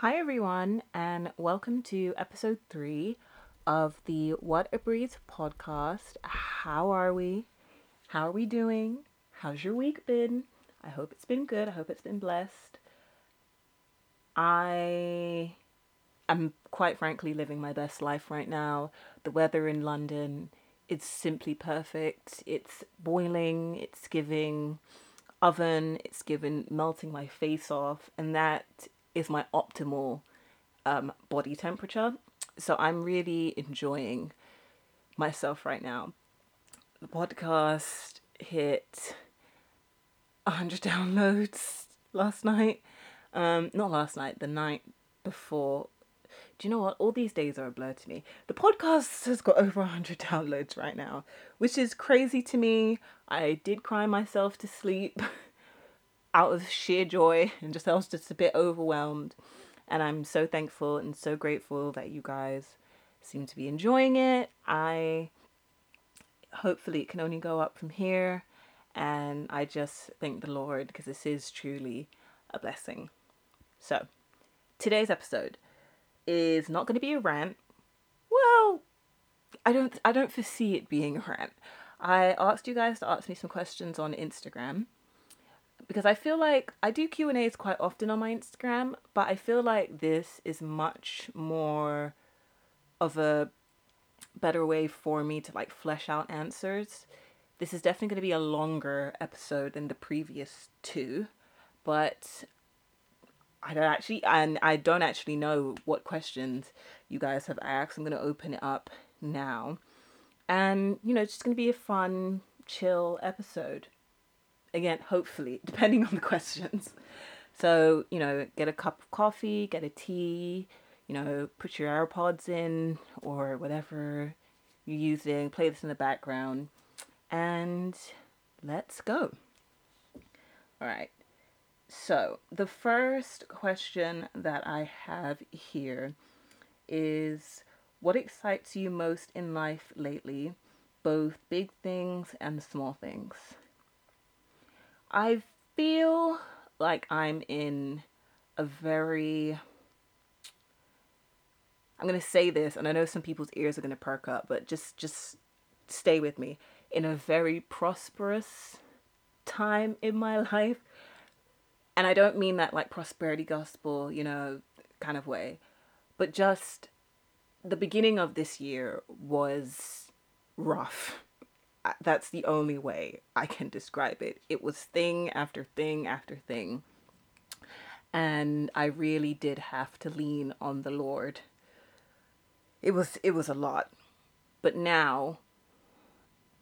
Hi, everyone, and welcome to episode three of the What a Breeze podcast. How are we? How are we doing? How's your week been? I hope it's been good. I hope it's been blessed. I am quite frankly living my best life right now. The weather in London is simply perfect. It's boiling, it's giving oven, it's giving melting my face off, and that is my optimal um, body temperature. So I'm really enjoying myself right now. The podcast hit 100 downloads last night. Um, not last night, the night before. Do you know what? All these days are a blur to me. The podcast has got over 100 downloads right now, which is crazy to me. I did cry myself to sleep out of sheer joy and just I was just a bit overwhelmed. And I'm so thankful and so grateful that you guys seem to be enjoying it. I hopefully it can only go up from here. And I just thank the Lord because this is truly a blessing. So, today's episode is not going to be a rant. Well, I don't I don't foresee it being a rant. I asked you guys to ask me some questions on Instagram because I feel like I do Q and A's quite often on my Instagram, but I feel like this is much more of a better way for me to like flesh out answers. This is definitely going to be a longer episode than the previous two, but I don't actually and I don't actually know what questions you guys have asked. I'm going to open it up now. And you know, it's just going to be a fun, chill episode again, hopefully, depending on the questions. So, you know, get a cup of coffee, get a tea, you know, put your AirPods in or whatever you're using, play this in the background, and let's go. All right. So, the first question that I have here is what excites you most in life lately, both big things and small things? I feel like I'm in a very I'm going to say this and I know some people's ears are going to perk up, but just just stay with me. In a very prosperous time in my life. And I don't mean that like prosperity gospel, you know, kind of way, but just the beginning of this year was rough that's the only way I can describe it. It was thing after thing after thing. And I really did have to lean on the Lord. It was it was a lot. But now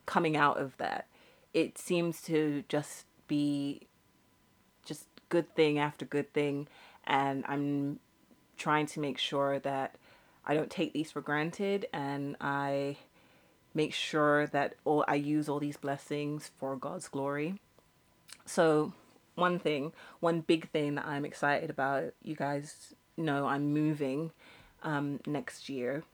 coming out of that, it seems to just be just good thing after good thing and I'm trying to make sure that I don't take these for granted and I make sure that all I use all these blessings for God's glory. So, one thing, one big thing that I'm excited about, you guys know I'm moving um, next year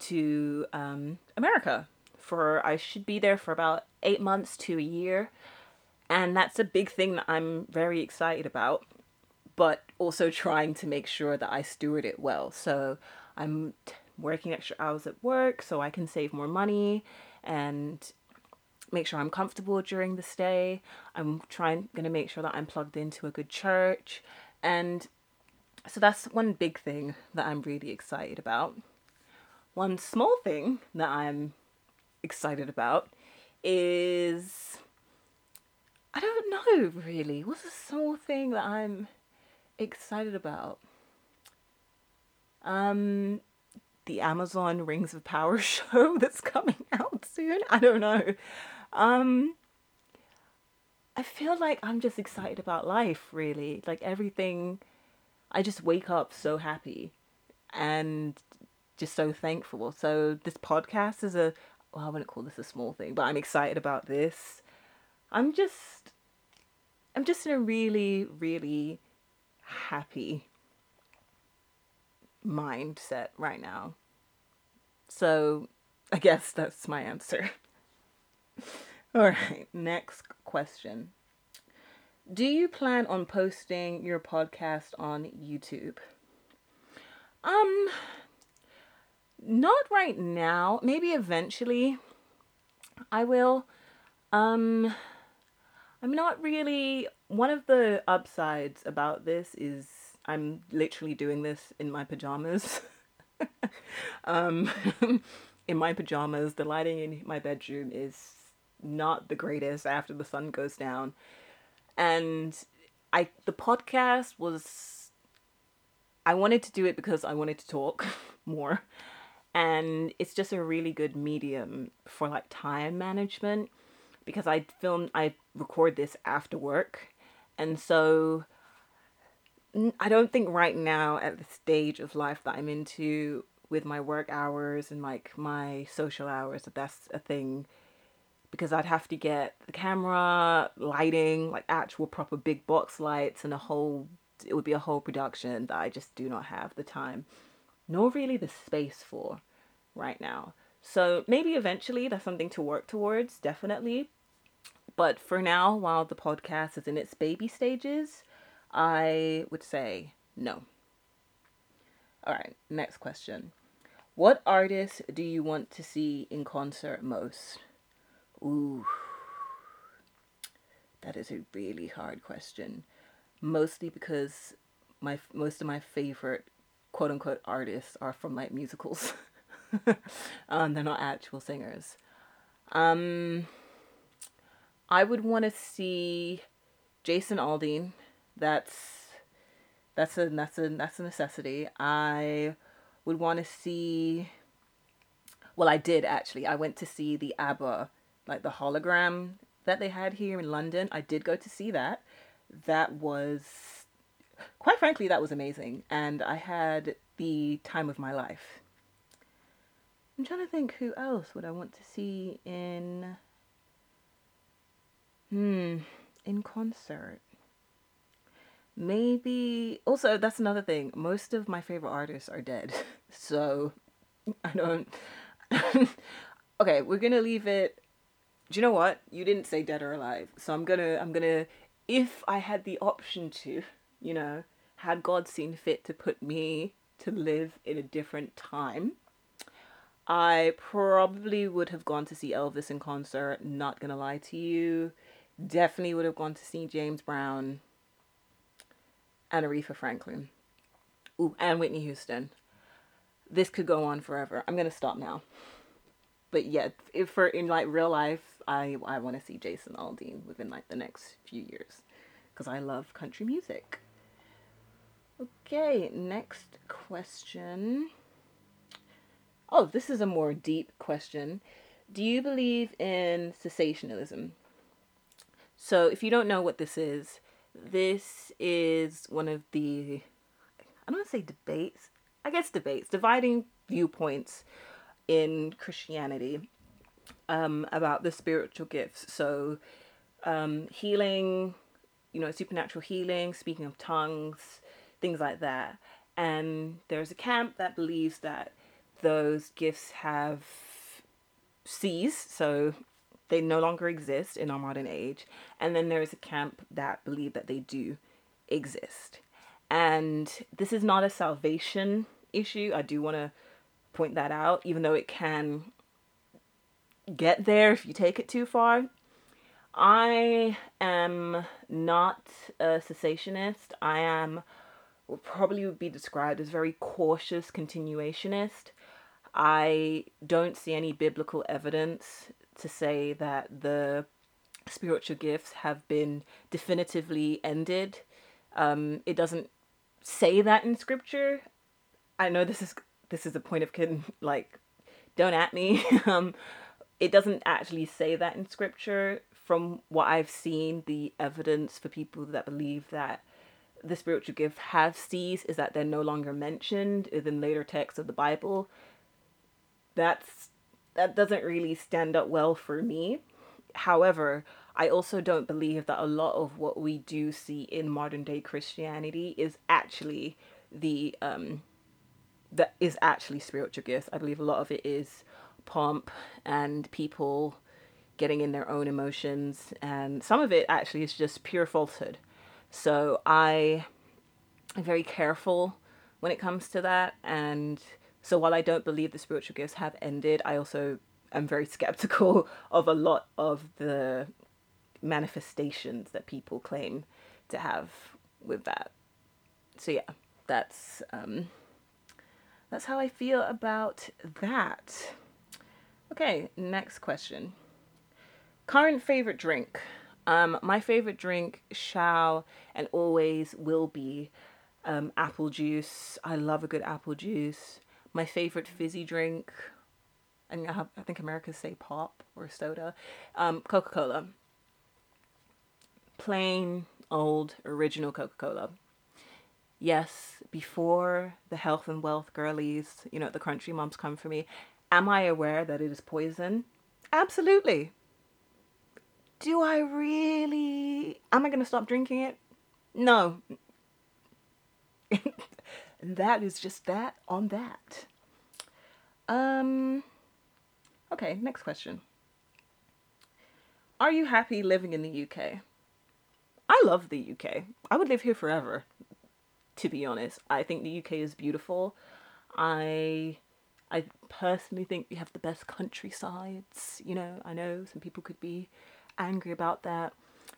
to um, America for I should be there for about eight months to a year, and that's a big thing that I'm very excited about, but also trying to make sure that I steward it well. So I'm working extra hours at work so I can save more money and make sure I'm comfortable during the stay. I'm trying going to make sure that I'm plugged into a good church and so that's one big thing that I'm really excited about. One small thing that I'm excited about is I don't know really. What's a small thing that I'm excited about? Um the Amazon Rings of Power show that's coming out soon. I don't know. Um I feel like I'm just excited about life, really. Like everything I just wake up so happy and just so thankful. So this podcast is a well, I wouldn't call this a small thing, but I'm excited about this. I'm just I'm just in a really, really happy mindset right now. So I guess that's my answer. All right, next question. Do you plan on posting your podcast on YouTube? Um, not right now. Maybe eventually I will. Um, I'm not really. One of the upsides about this is I'm literally doing this in my pajamas. um, in my pajamas, the lighting in my bedroom is not the greatest after the sun goes down. And I the podcast was I wanted to do it because I wanted to talk more. And it's just a really good medium for like time management because I film I record this after work. And so I don't think right now at the stage of life that I'm into with my work hours and like my social hours that that's a thing because I'd have to get the camera, lighting, like actual proper big box lights and a whole it would be a whole production that I just do not have the time nor really the space for right now. So maybe eventually that's something to work towards, definitely. But for now, while the podcast is in its baby stages, I would say no. All right, next question. What artist do you want to see in concert most? Ooh, that is a really hard question. Mostly because my most of my favorite quote unquote artists are from like musicals. um, they're not actual singers. Um, I would want to see Jason Aldean. That's that's a that's a that's a necessity. I would want to see. Well, I did actually. I went to see the ABBA, like the hologram that they had here in London. I did go to see that. That was, quite frankly, that was amazing, and I had the time of my life. I'm trying to think who else would I want to see in Hmm, in concert. Maybe also that's another thing. Most of my favorite artists are dead. So I don't Okay, we're to leave it Do you know what? You didn't say dead or alive. So I'm to I'm to if I had the option to, you know, had God seen fit to put me to live in a different time, I probably would have gone to see Elvis in concert, not gonna lie to you. Definitely would have gone to see James Brown and Aretha Franklin. Ooh, and Whitney Houston. This could go on forever. I'm gonna stop now. But yeah, if for in like real life, I I want to see Jason Aldean within like the next few years, because I love country music. Okay, next question. Oh, this is a more deep question. Do you believe in cessationism? So, if you don't know what this is, this is one of the, I don't want to say debates, I guess debates, dividing viewpoints in Christianity um, about the spiritual gifts. So, um, healing, you know, supernatural healing, speaking of tongues, things like that. And there's a camp that believes that those gifts have ceased. So they no longer exist in our modern age. And then there is a camp that believe that they do exist. And this is not a salvation issue. I do want to point that out, even though it can get there if you take it too far. I am not a cessationist. I am probably would be described as very cautious continuationist. I don't see any biblical evidence to say that the spiritual gifts have been definitively ended. Um, it doesn't say that in scripture. I know this is this is a point of con like don't at me. um, it doesn't actually say that in scripture. From what I've seen, the evidence for people that believe that the spiritual gift have ceased is that they're no longer mentioned in later texts of the Bible. That's that doesn't really stand up well for me. However, I also don't believe that a lot of what we do see in modern day Christianity is actually the um that is actually spiritual gifts. I believe a lot of it is pomp and people getting in their own emotions, and some of it actually is just pure falsehood. So I am very careful when it comes to that, and so while I don't believe the spiritual gifts have ended, I also am very skeptical of a lot of the manifestations that people claim to have with that. So yeah, that's um, that's how I feel about that. Okay, next question. Current favorite drink. Um, my favorite drink shall and always will be um, apple juice. I love a good apple juice. My favorite fizzy drink. Mean, I, have, I think Americans say pop or soda. Um, Coca Cola. Plain, old, original Coca Cola. Yes, before the health and wealth girlies, you know, the country moms come for me, am I aware that it is poison? Absolutely. Do I really? Am I going to stop drinking it? No. That is just that on that. Um okay, next question. Are you happy living in the UK? I love the UK. I would live here forever. To be honest, I think the UK is beautiful. I I personally think we have the best countrysides. You know, I know some people could be angry about that.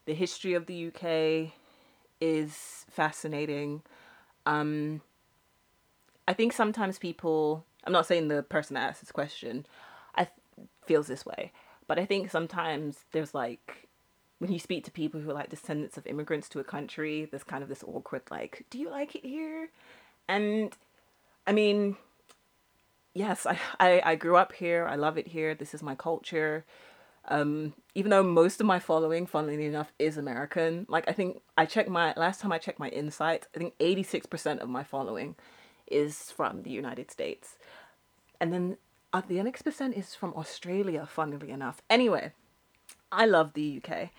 The history of the UK is fascinating. Um, I think sometimes people, I'm not saying the person that asked this question, I th- feels this way, but I think sometimes there's like when you speak to people who are like descendants of immigrants to a country, there's kind of this awkward like, do you like it here? And I mean, yes, I, I, I grew up here. I love it here. This is my culture. Um, even though most of my following, funnily enough, is American, like I think I checked my last time I checked my insights, I think 86% of my following is from the United States. And then uh, the next percent is from Australia, funnily enough. Anyway, I love the UK.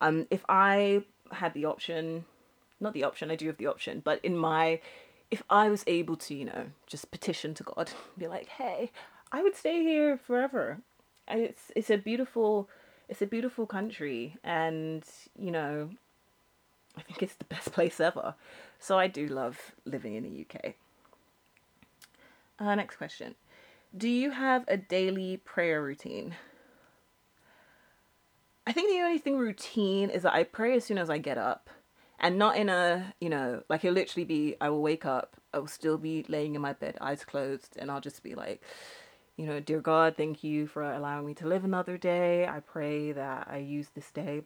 Um, if I had the option, not the option, I do have the option, but in my, if I was able to, you know, just petition to God, be like, hey, I would stay here forever and it's it's a beautiful it's a beautiful country and you know I think it's the best place ever. So I do love living in the UK. Uh, next question. Do you have a daily prayer routine? I think the only thing routine is that I pray as soon as I get up. And not in a, you know, like it'll literally be I will wake up, I will still be laying in my bed, eyes closed, and I'll just be like, you know, dear God, thank you for allowing me to live another day. I pray that I use this day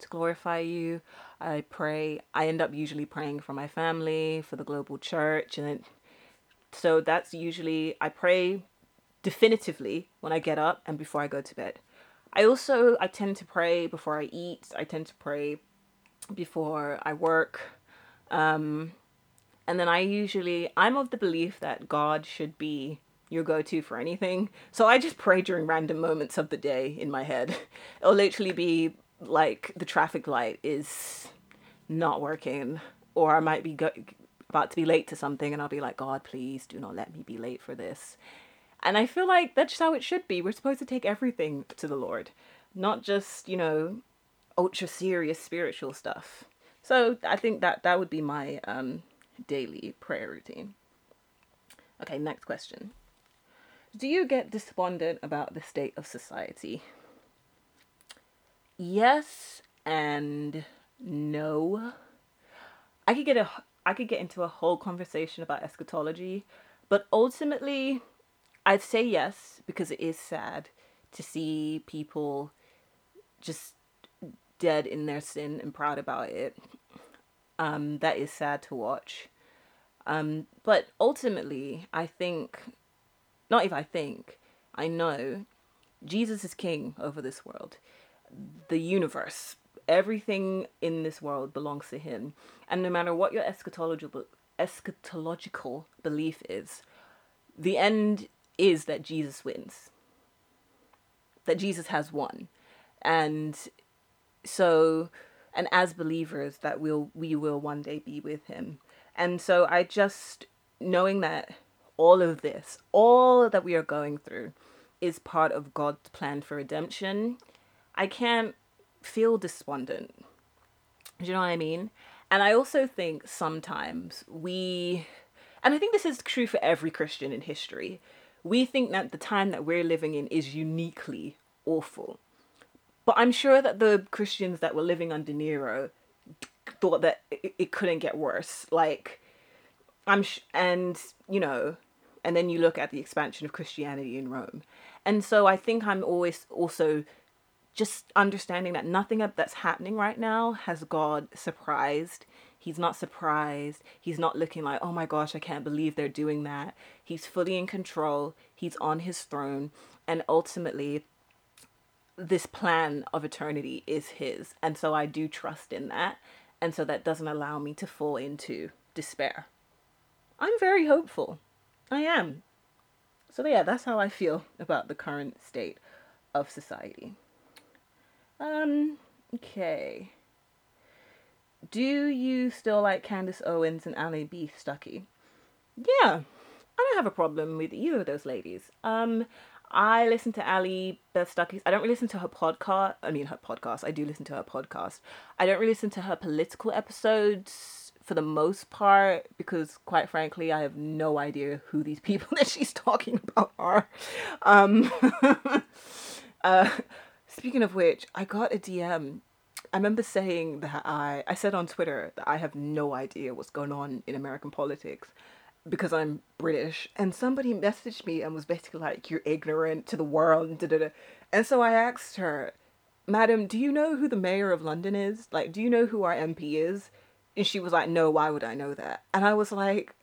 to glorify you. I pray, I end up usually praying for my family, for the global church. And it, so that's usually, I pray definitively when I get up and before I go to bed. I also, I tend to pray before I eat. I tend to pray before I work. Um, and then I usually, I'm of the belief that God should be your go-to for anything. So I just pray during random moments of the day in my head. It'll literally be like the traffic light is not working or I might be go- about to be late to something and I'll be like, God, please do not let me be late for this. And I feel like that's how it should be. We're supposed to take everything to the Lord, not just, you know, ultra serious spiritual stuff. So I think that that would be my um, daily prayer routine. Okay, next question. Do you get despondent about the state of society? Yes and no. I could get a I could get into a whole conversation about eschatology, but ultimately I'd say yes because it is sad to see people just dead in their sin and proud about it. Um, that is sad to watch. Um, but ultimately, I think not if I think, I know Jesus is king over this world. The universe, everything in this world belongs to him. And no matter what your eschatological eschatological belief is, the end is that Jesus wins. That Jesus has won. And so and as believers that we'll we will one day be with him. And so I just knowing that all of this, all that we are going through, is part of God's plan for redemption. I can't feel despondent. Do you know what I mean? And I also think sometimes we, and I think this is true for every Christian in history, we think that the time that we're living in is uniquely awful. But I'm sure that the Christians that were living under Nero thought that it, it couldn't get worse. Like, I'm, sh- and, you know, and then you look at the expansion of Christianity in Rome. And so I think I'm always also just understanding that nothing that's happening right now has God surprised. He's not surprised. He's not looking like, oh my gosh, I can't believe they're doing that. He's fully in control. He's on his throne. And ultimately, this plan of eternity is his. And so I do trust in that. And so that doesn't allow me to fall into despair. I'm very hopeful. I am. So, yeah, that's how I feel about the current state of society. Um, okay. Do you still like Candace Owens and Allie B. Stuckey? Yeah, I don't have a problem with either of those ladies. Um, I listen to Allie Beth Stuckey. I don't really listen to her podcast. I mean, her podcast. I do listen to her podcast. I don't really listen to her political episodes for the most part because, quite frankly, I have no idea who these people that she's talking about are. Um, uh, Speaking of which, I got a DM. I remember saying that I I said on Twitter that I have no idea what's going on in American politics because I'm British, and somebody messaged me and was basically like, "You're ignorant to the world," and da da da. And so I asked her, "Madam, do you know who the mayor of London is? Like, do you know who our MP is?" And she was like, "No, why would I know that?" And I was like,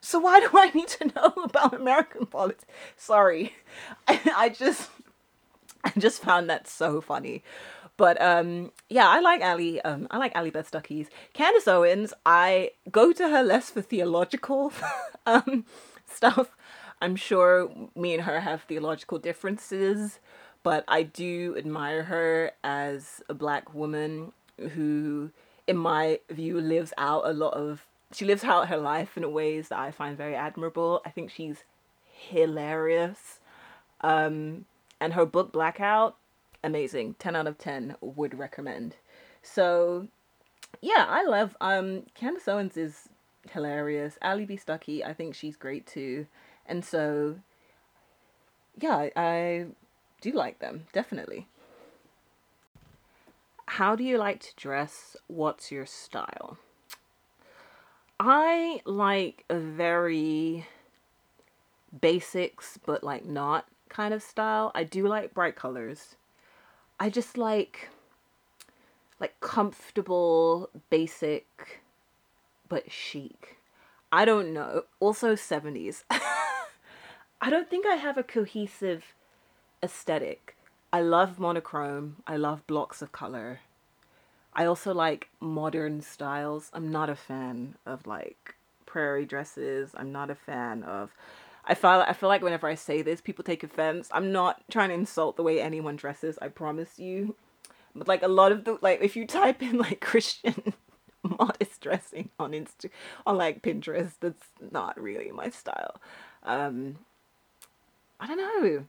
"So why do I need to know about American politics?" Sorry, I, I just I just found that so funny. But um, yeah, I like Allie. Um, I like Allie Beth Stuckey's. Candace Owens, I go to her less for theological um, stuff. I'm sure me and her have theological differences, but I do admire her as a black woman who, in my view, lives out a lot of. She lives out her life in ways that I find very admirable. I think she's hilarious. Um, and her book Blackout, amazing. 10 out of 10 would recommend. So, yeah, I love um Candace Owens is hilarious. Allie B. Stuckey, I think she's great too. And so, yeah, I, I do like them, definitely. How do you like to dress? What's your style? I like a very basics, but like not kind of style. I do like bright colors. I just like like comfortable, basic, but chic. I don't know. Also 70s. I don't think I have a cohesive aesthetic. I love monochrome. I love blocks of color. I also like modern styles. I'm not a fan of like prairie dresses. I'm not a fan of I feel I feel like whenever I say this, people take offense. I'm not trying to insult the way anyone dresses. I promise you. But like a lot of the like, if you type in like Christian modest dressing on Insta on like Pinterest, that's not really my style. Um, I don't know.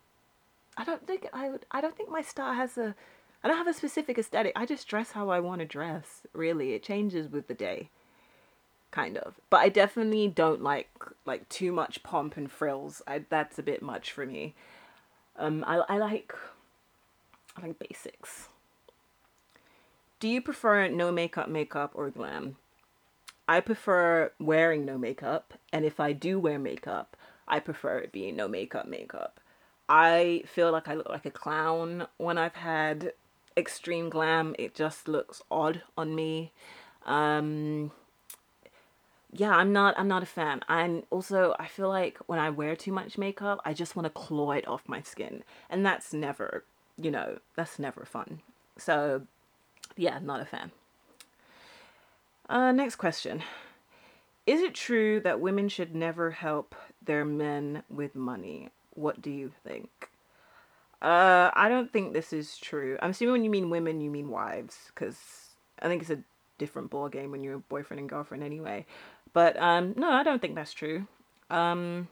I don't think I would. I don't think my style has a. I don't have a specific aesthetic. I just dress how I want to dress. Really, it changes with the day kind of. But I definitely don't like like too much pomp and frills. I that's a bit much for me. Um, I I like I like basics. Do you prefer no makeup makeup or glam? I prefer wearing no makeup, and if I do wear makeup, I prefer it being no makeup makeup. I feel like I look like a clown when I've had extreme glam. It just looks odd on me. Um, yeah, I'm not I'm not a fan. And also I feel like when I wear too much makeup, I just want to claw it off my skin. And that's never, you know, that's never fun. So yeah, not a fan. Uh next question. Is it true that women should never help their men with money? What do you think? Uh, I don't think this is true. I'm assuming when you mean women, you mean wives, because I think it's a different ball game when you're a boyfriend and girlfriend anyway. But um, no, I don't think that's true. Um,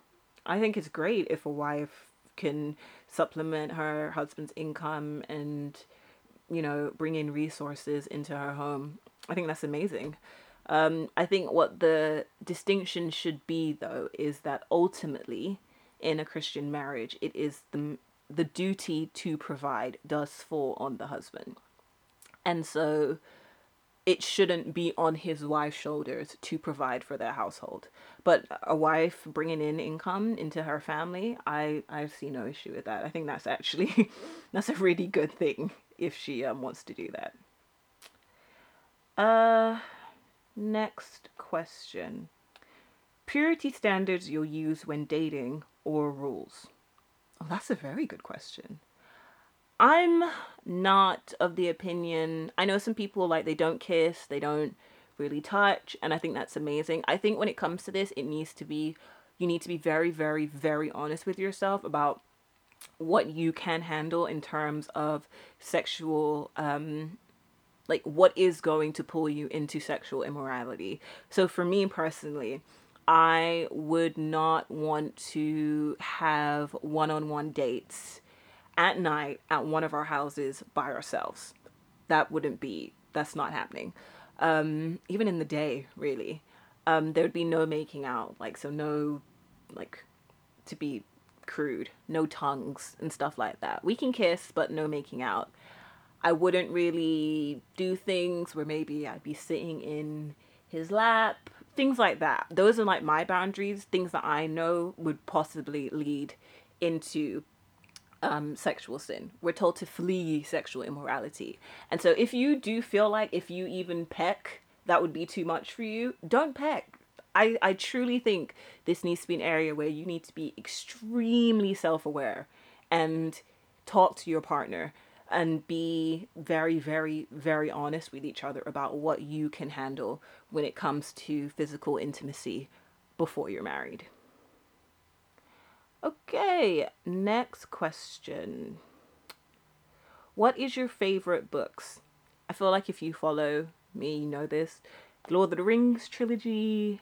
I think it's great if a wife can supplement her husband's income and you know, bring in resources into her home. I think that's amazing. Um, I think what the distinction should be, though, is that ultimately, in a Christian marriage, it is the the duty to provide does fall on the husband, and so it shouldn't be on his wife's shoulders to provide for their household. But a wife bringing in income into her family, I I see no issue with that. I think that's actually that's a really good thing if she um, wants to do that. Uh next question. Purity standards you'll use when dating or rules? Oh, that's a very good question. I'm not of the opinion. I know some people like they don't kiss, they don't really touch, and I think that's amazing. I think when it comes to this, it needs to be you need to be very very very honest with yourself about what you can handle in terms of sexual um like what is going to pull you into sexual immorality. So for me personally, I would not want to have one-on-one dates at night at one of our houses by ourselves. That wouldn't be, that's not happening. Um, even in the day, really. Um, there would be no making out, like, so no, like, to be crude, no tongues and stuff like that. We can kiss, but no making out. I wouldn't really do things where maybe I'd be sitting in his lap, things like that. Those are like my boundaries, things that I know would possibly lead into um, sexual sin. We're told to flee sexual immorality. And so if you do feel like if you even peck, that would be too much for you, don't peck. I, I truly think this needs to be an area where you need to be extremely self aware and talk to your partner and be very, very, very honest with each other about what you can handle when it comes to physical intimacy before you're married. Okay, next question. What is your favorite books? I feel like if you follow me, you know this. Lord of the Rings trilogy,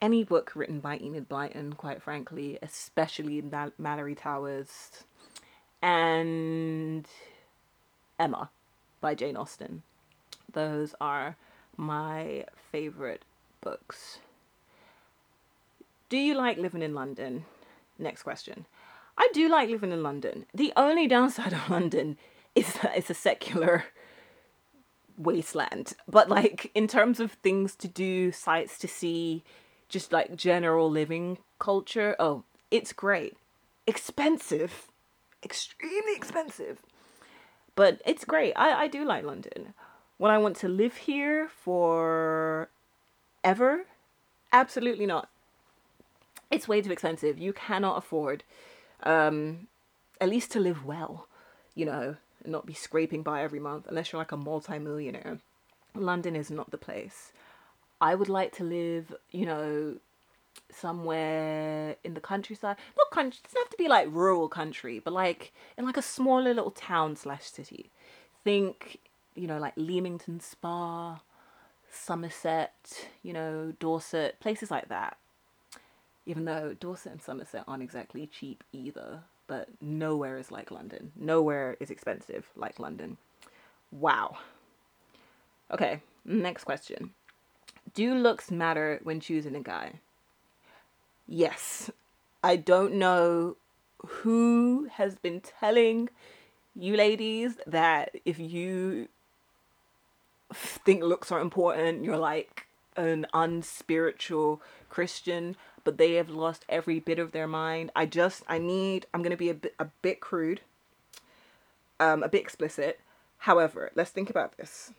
any book written by Enid Blyton, quite frankly, especially Mal- Malory Towers, and Emma by Jane Austen. Those are my favorite books. Do you like living in London? Next question. I do like living in London. The only downside of London is that it's a secular wasteland. But like in terms of things to do, sights to see, just like general living culture, oh, it's great. Expensive. Extremely expensive. But it's great. I, I do like London. When I want to live here for ever? Absolutely not it's way too expensive. You cannot afford, um, at least to live well, you know, and not be scraping by every month unless you're like a multi-millionaire. London is not the place. I would like to live, you know, somewhere in the countryside. Not country. It doesn't have to be like rural country, but like in like a smaller little town slash city. Think, you know, like Leamington Spa, Somerset, you know, Dorset, places like that even though Dorset and Somerset aren't exactly cheap either, but nowhere is like London. Nowhere is expensive like London. Wow. Okay, next question. Do looks matter when choosing a guy? Yes. I don't know who has been telling you ladies that if you think looks are important, you're like an unspiritual Christian but they have lost every bit of their mind. I just, I need, I'm going to be a bit, a bit crude, um, a bit explicit. However, let's think about this.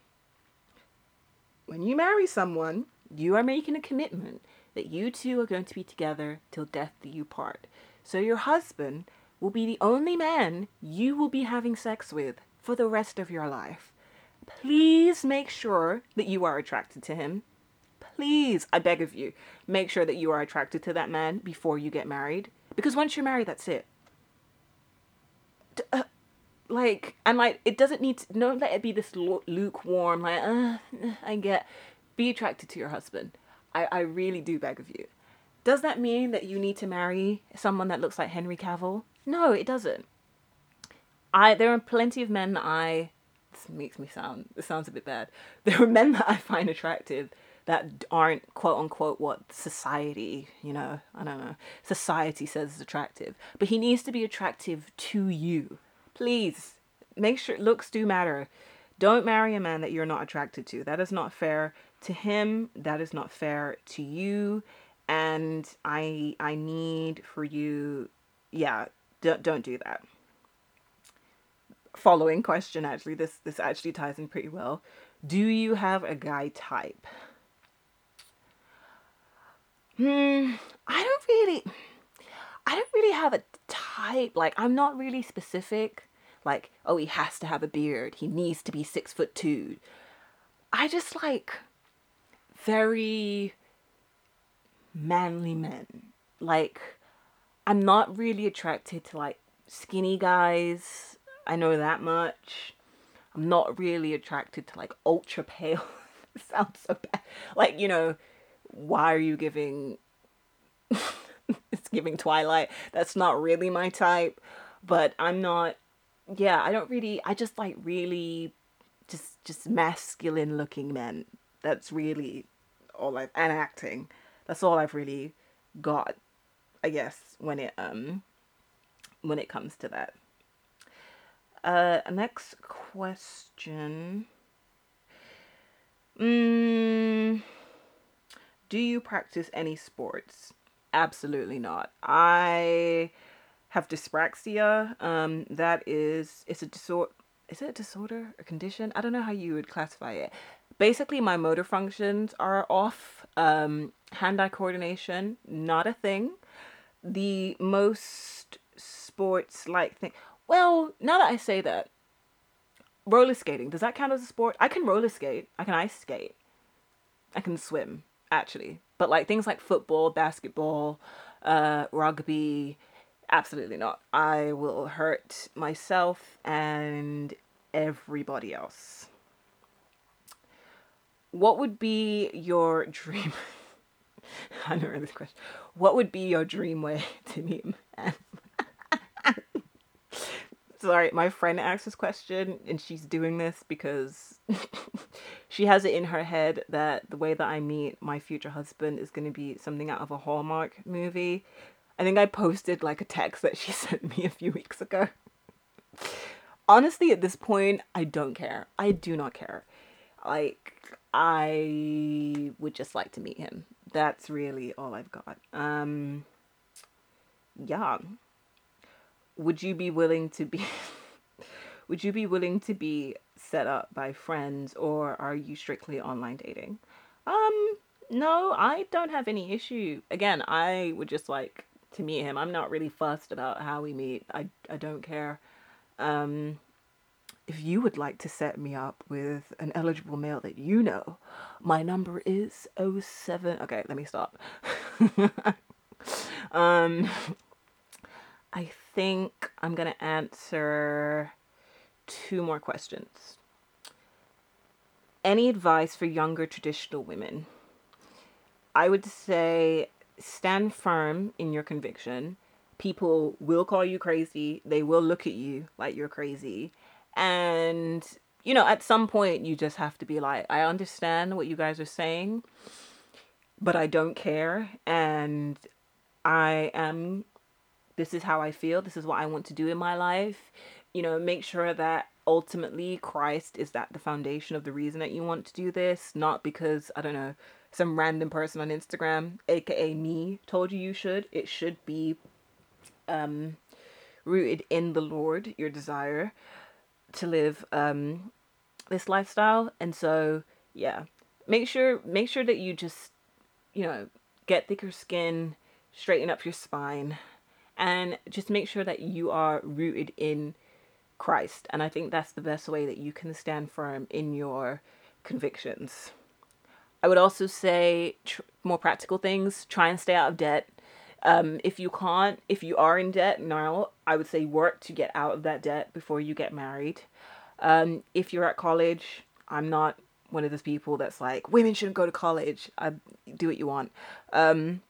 When you marry someone, you are making a commitment that you two are going to be together till death do you part. So your husband will be the only man you will be having sex with for the rest of your life. Please make sure that you are attracted to him please, I beg of you, make sure that you are attracted to that man before you get married. Because once you're married, that's it. Uh, like, and like, it doesn't need to, don't let it be this lukewarm, like, uh, I get, be attracted to your husband. I, I really do beg of you. Does that mean that you need to marry someone that looks like Henry Cavill? No, it doesn't. I, there are plenty of men I this makes me sound this sounds a bit bad. There are men that I find attractive that aren't quote unquote what society, you know, I don't know, society says is attractive. But he needs to be attractive to you. Please make sure looks do matter. Don't marry a man that you're not attracted to. That is not fair to him. That is not fair to you. And I I need for you yeah, don't don't do that. Following question actually this this actually ties in pretty well. Do you have a guy type? Hmm, I don't really I don't really have a type. Like I'm not really specific. Like, oh, he has to have a beard. He needs to be six foot two. I just like very manly men. Like, I'm not really attracted to like skinny guys. I know that much. I'm not really attracted to like ultra pale. sounds so bad. Like, you know, why are you giving it's giving twilight? That's not really my type but i'm not yeah i don't really i just like really just just masculine looking men. That's really all i've and acting. That's all i've really got i guess when it um when it comes to that. Uh next question. Mm do you practice any sports? Absolutely not. I have dyspraxia. Um, that is, it's a disorder. Is it a disorder, or condition? I don't know how you would classify it. Basically, my motor functions are off. Um, hand-eye coordination, not a thing. The most sports-like thing. Well, now that I say that, roller skating does that count as a sport? I can roller skate. I can ice skate. I can swim actually. But like things like football, basketball, uh, rugby, absolutely not. I will hurt myself and everybody else. What would be your dream? I don't know this question. What would be your dream way to meet man? Sorry, my friend asked this question and she's doing this because she has it in her head that the way that I meet my future husband is going to be something out of a Hallmark movie. I think I posted like a text that she sent me a few weeks ago. Honestly, at this point, I don't care. I do not care. Like, I would just like to meet him. That's really all I've got. Um, yeah would you be willing to be would you be willing to be set up by friends or are you strictly online dating? Um no, I don't have any issue. Again, I would just like to meet him. I'm not really fussed about how we meet. I I don't care. Um if you would like to set me up with an eligible male that you know, my number is 07 Okay, let me stop. um I think I'm going to answer two more questions. Any advice for younger traditional women? I would say stand firm in your conviction. People will call you crazy, they will look at you like you're crazy. And, you know, at some point, you just have to be like, I understand what you guys are saying, but I don't care. And I am this is how I feel, this is what I want to do in my life. You know, make sure that ultimately Christ is that the foundation of the reason that you want to do this, not because, I don't know, some random person on Instagram, aka me, told you you should. It should be um rooted in the Lord, your desire to live um this lifestyle. And so, yeah. Make sure make sure that you just, you know, get thicker skin, straighten up your spine, and just make sure that you are rooted in Christ. And I think that's the best way that you can stand firm in your convictions. I would also say tr- more practical things try and stay out of debt. Um, if you can't, if you are in debt now, I would say work to get out of that debt before you get married. Um, if you're at college, I'm not one of those people that's like women shouldn't go to college. I do what you want. Um,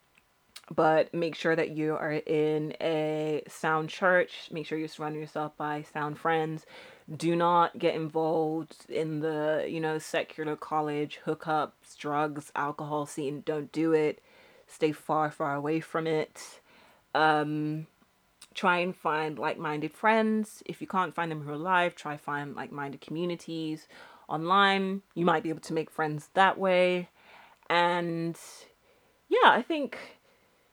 but make sure that you are in a sound church. Make sure you're surrounding yourself by sound friends. Do not get involved in the, you know, secular college hookups, drugs, alcohol scene. Don't do it. Stay far, far away from it. Um, try and find like-minded friends. If you can't find them in real life, try find like-minded communities online. You might be able to make friends that way. And yeah, I think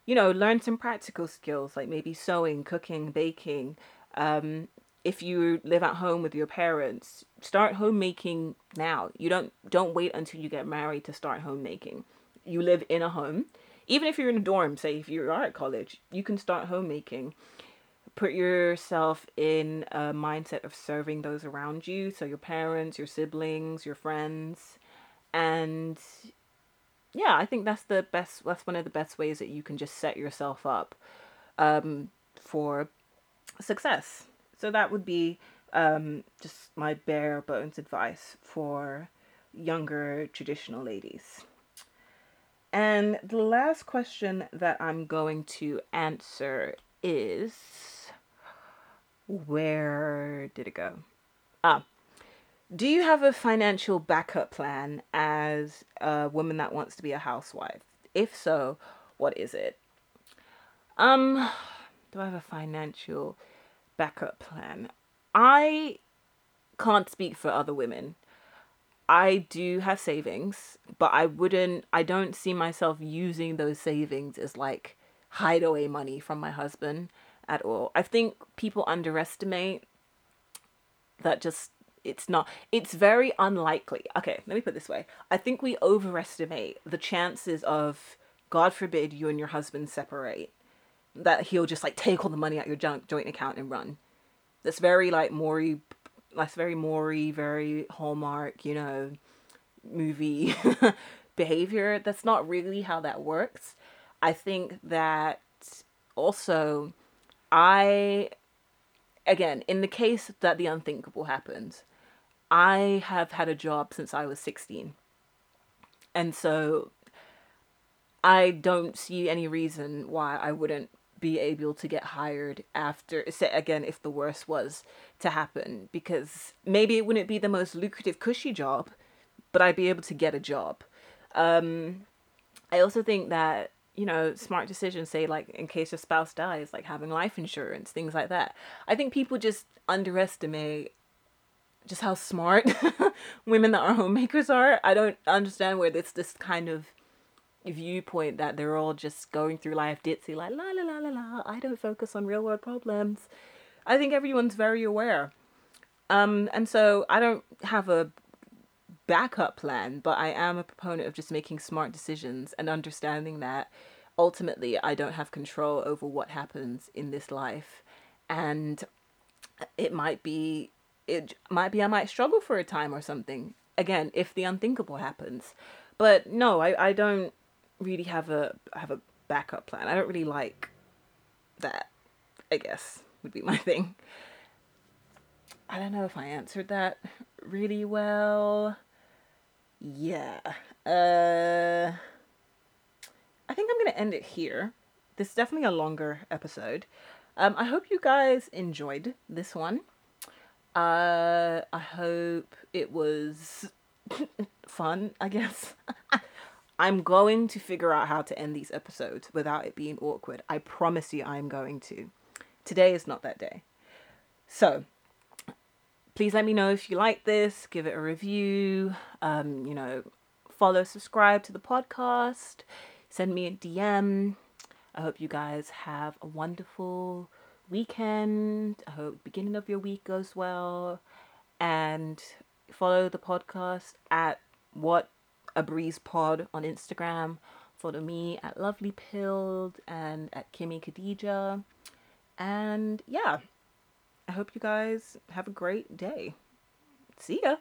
you know, learn some practical skills like maybe sewing, cooking, baking. Um, if you live at home with your parents, start homemaking now. You don't don't wait until you get married to start homemaking. You live in a home. Even if you're in a dorm, say if you are at college, you can start homemaking. Put yourself in a mindset of serving those around you, so your parents, your siblings, your friends, and yeah, I think that's the best. That's one of the best ways that you can just set yourself up um, for success. So that would be um, just my bare bones advice for younger traditional ladies. And the last question that I'm going to answer is where did it go? Ah, do you have a financial backup plan as a woman that wants to be a housewife? If so, what is it? Um, do I have a financial backup plan? I can't speak for other women. I do have savings, but I wouldn't, I don't see myself using those savings as like hideaway money from my husband at all. I think people underestimate that just it's not it's very unlikely. Okay let me put this way. I think we overestimate the chances of god forbid you and your husband separate that he'll just like take all the money out your joint joint account and run. That's very like Maury that's very Maury very hallmark you know movie behavior. That's not really how that works. I think that also i again in the case that the unthinkable happens I have had a job since I was 16. And so I don't see any reason why I wouldn't be able to get hired after say again if the worst was to happen because maybe it wouldn't be the most lucrative cushy job but I'd be able to get a job. Um I also think that you know smart decisions say like in case your spouse dies like having life insurance things like that. I think people just underestimate just how smart women that are homemakers are. I don't understand where it's this kind of viewpoint that they're all just going through life ditzy, like la la la la la. I don't focus on real world problems. I think everyone's very aware. Um, and so I don't have a backup plan, but I am a proponent of just making smart decisions and understanding that ultimately I don't have control over what happens in this life. And it might be it might be I might struggle for a time or something. Again, if the unthinkable happens. But no, I, I don't really have a have a backup plan. I don't really like that, I guess, would be my thing. I don't know if I answered that really well. Yeah. Uh I think I'm going to end it here. This is definitely a longer episode. Um, I hope you guys enjoyed this one. Uh, I hope it was fun, I guess. I'm going to figure out how to end these episodes without it being awkward. I promise you I'm going to. Today is not that day. So, please let me know if you like this, give it a review, um, you know, follow, subscribe to the podcast, send me a DM. I hope you guys have a wonderful weekend. I hope beginning of your week goes well. And follow the podcast at what a breeze pod on Instagram. Follow me at Lovely Pilled and at Kimmi Khadeajia. And yeah, I hope you guys have a great day. See ya.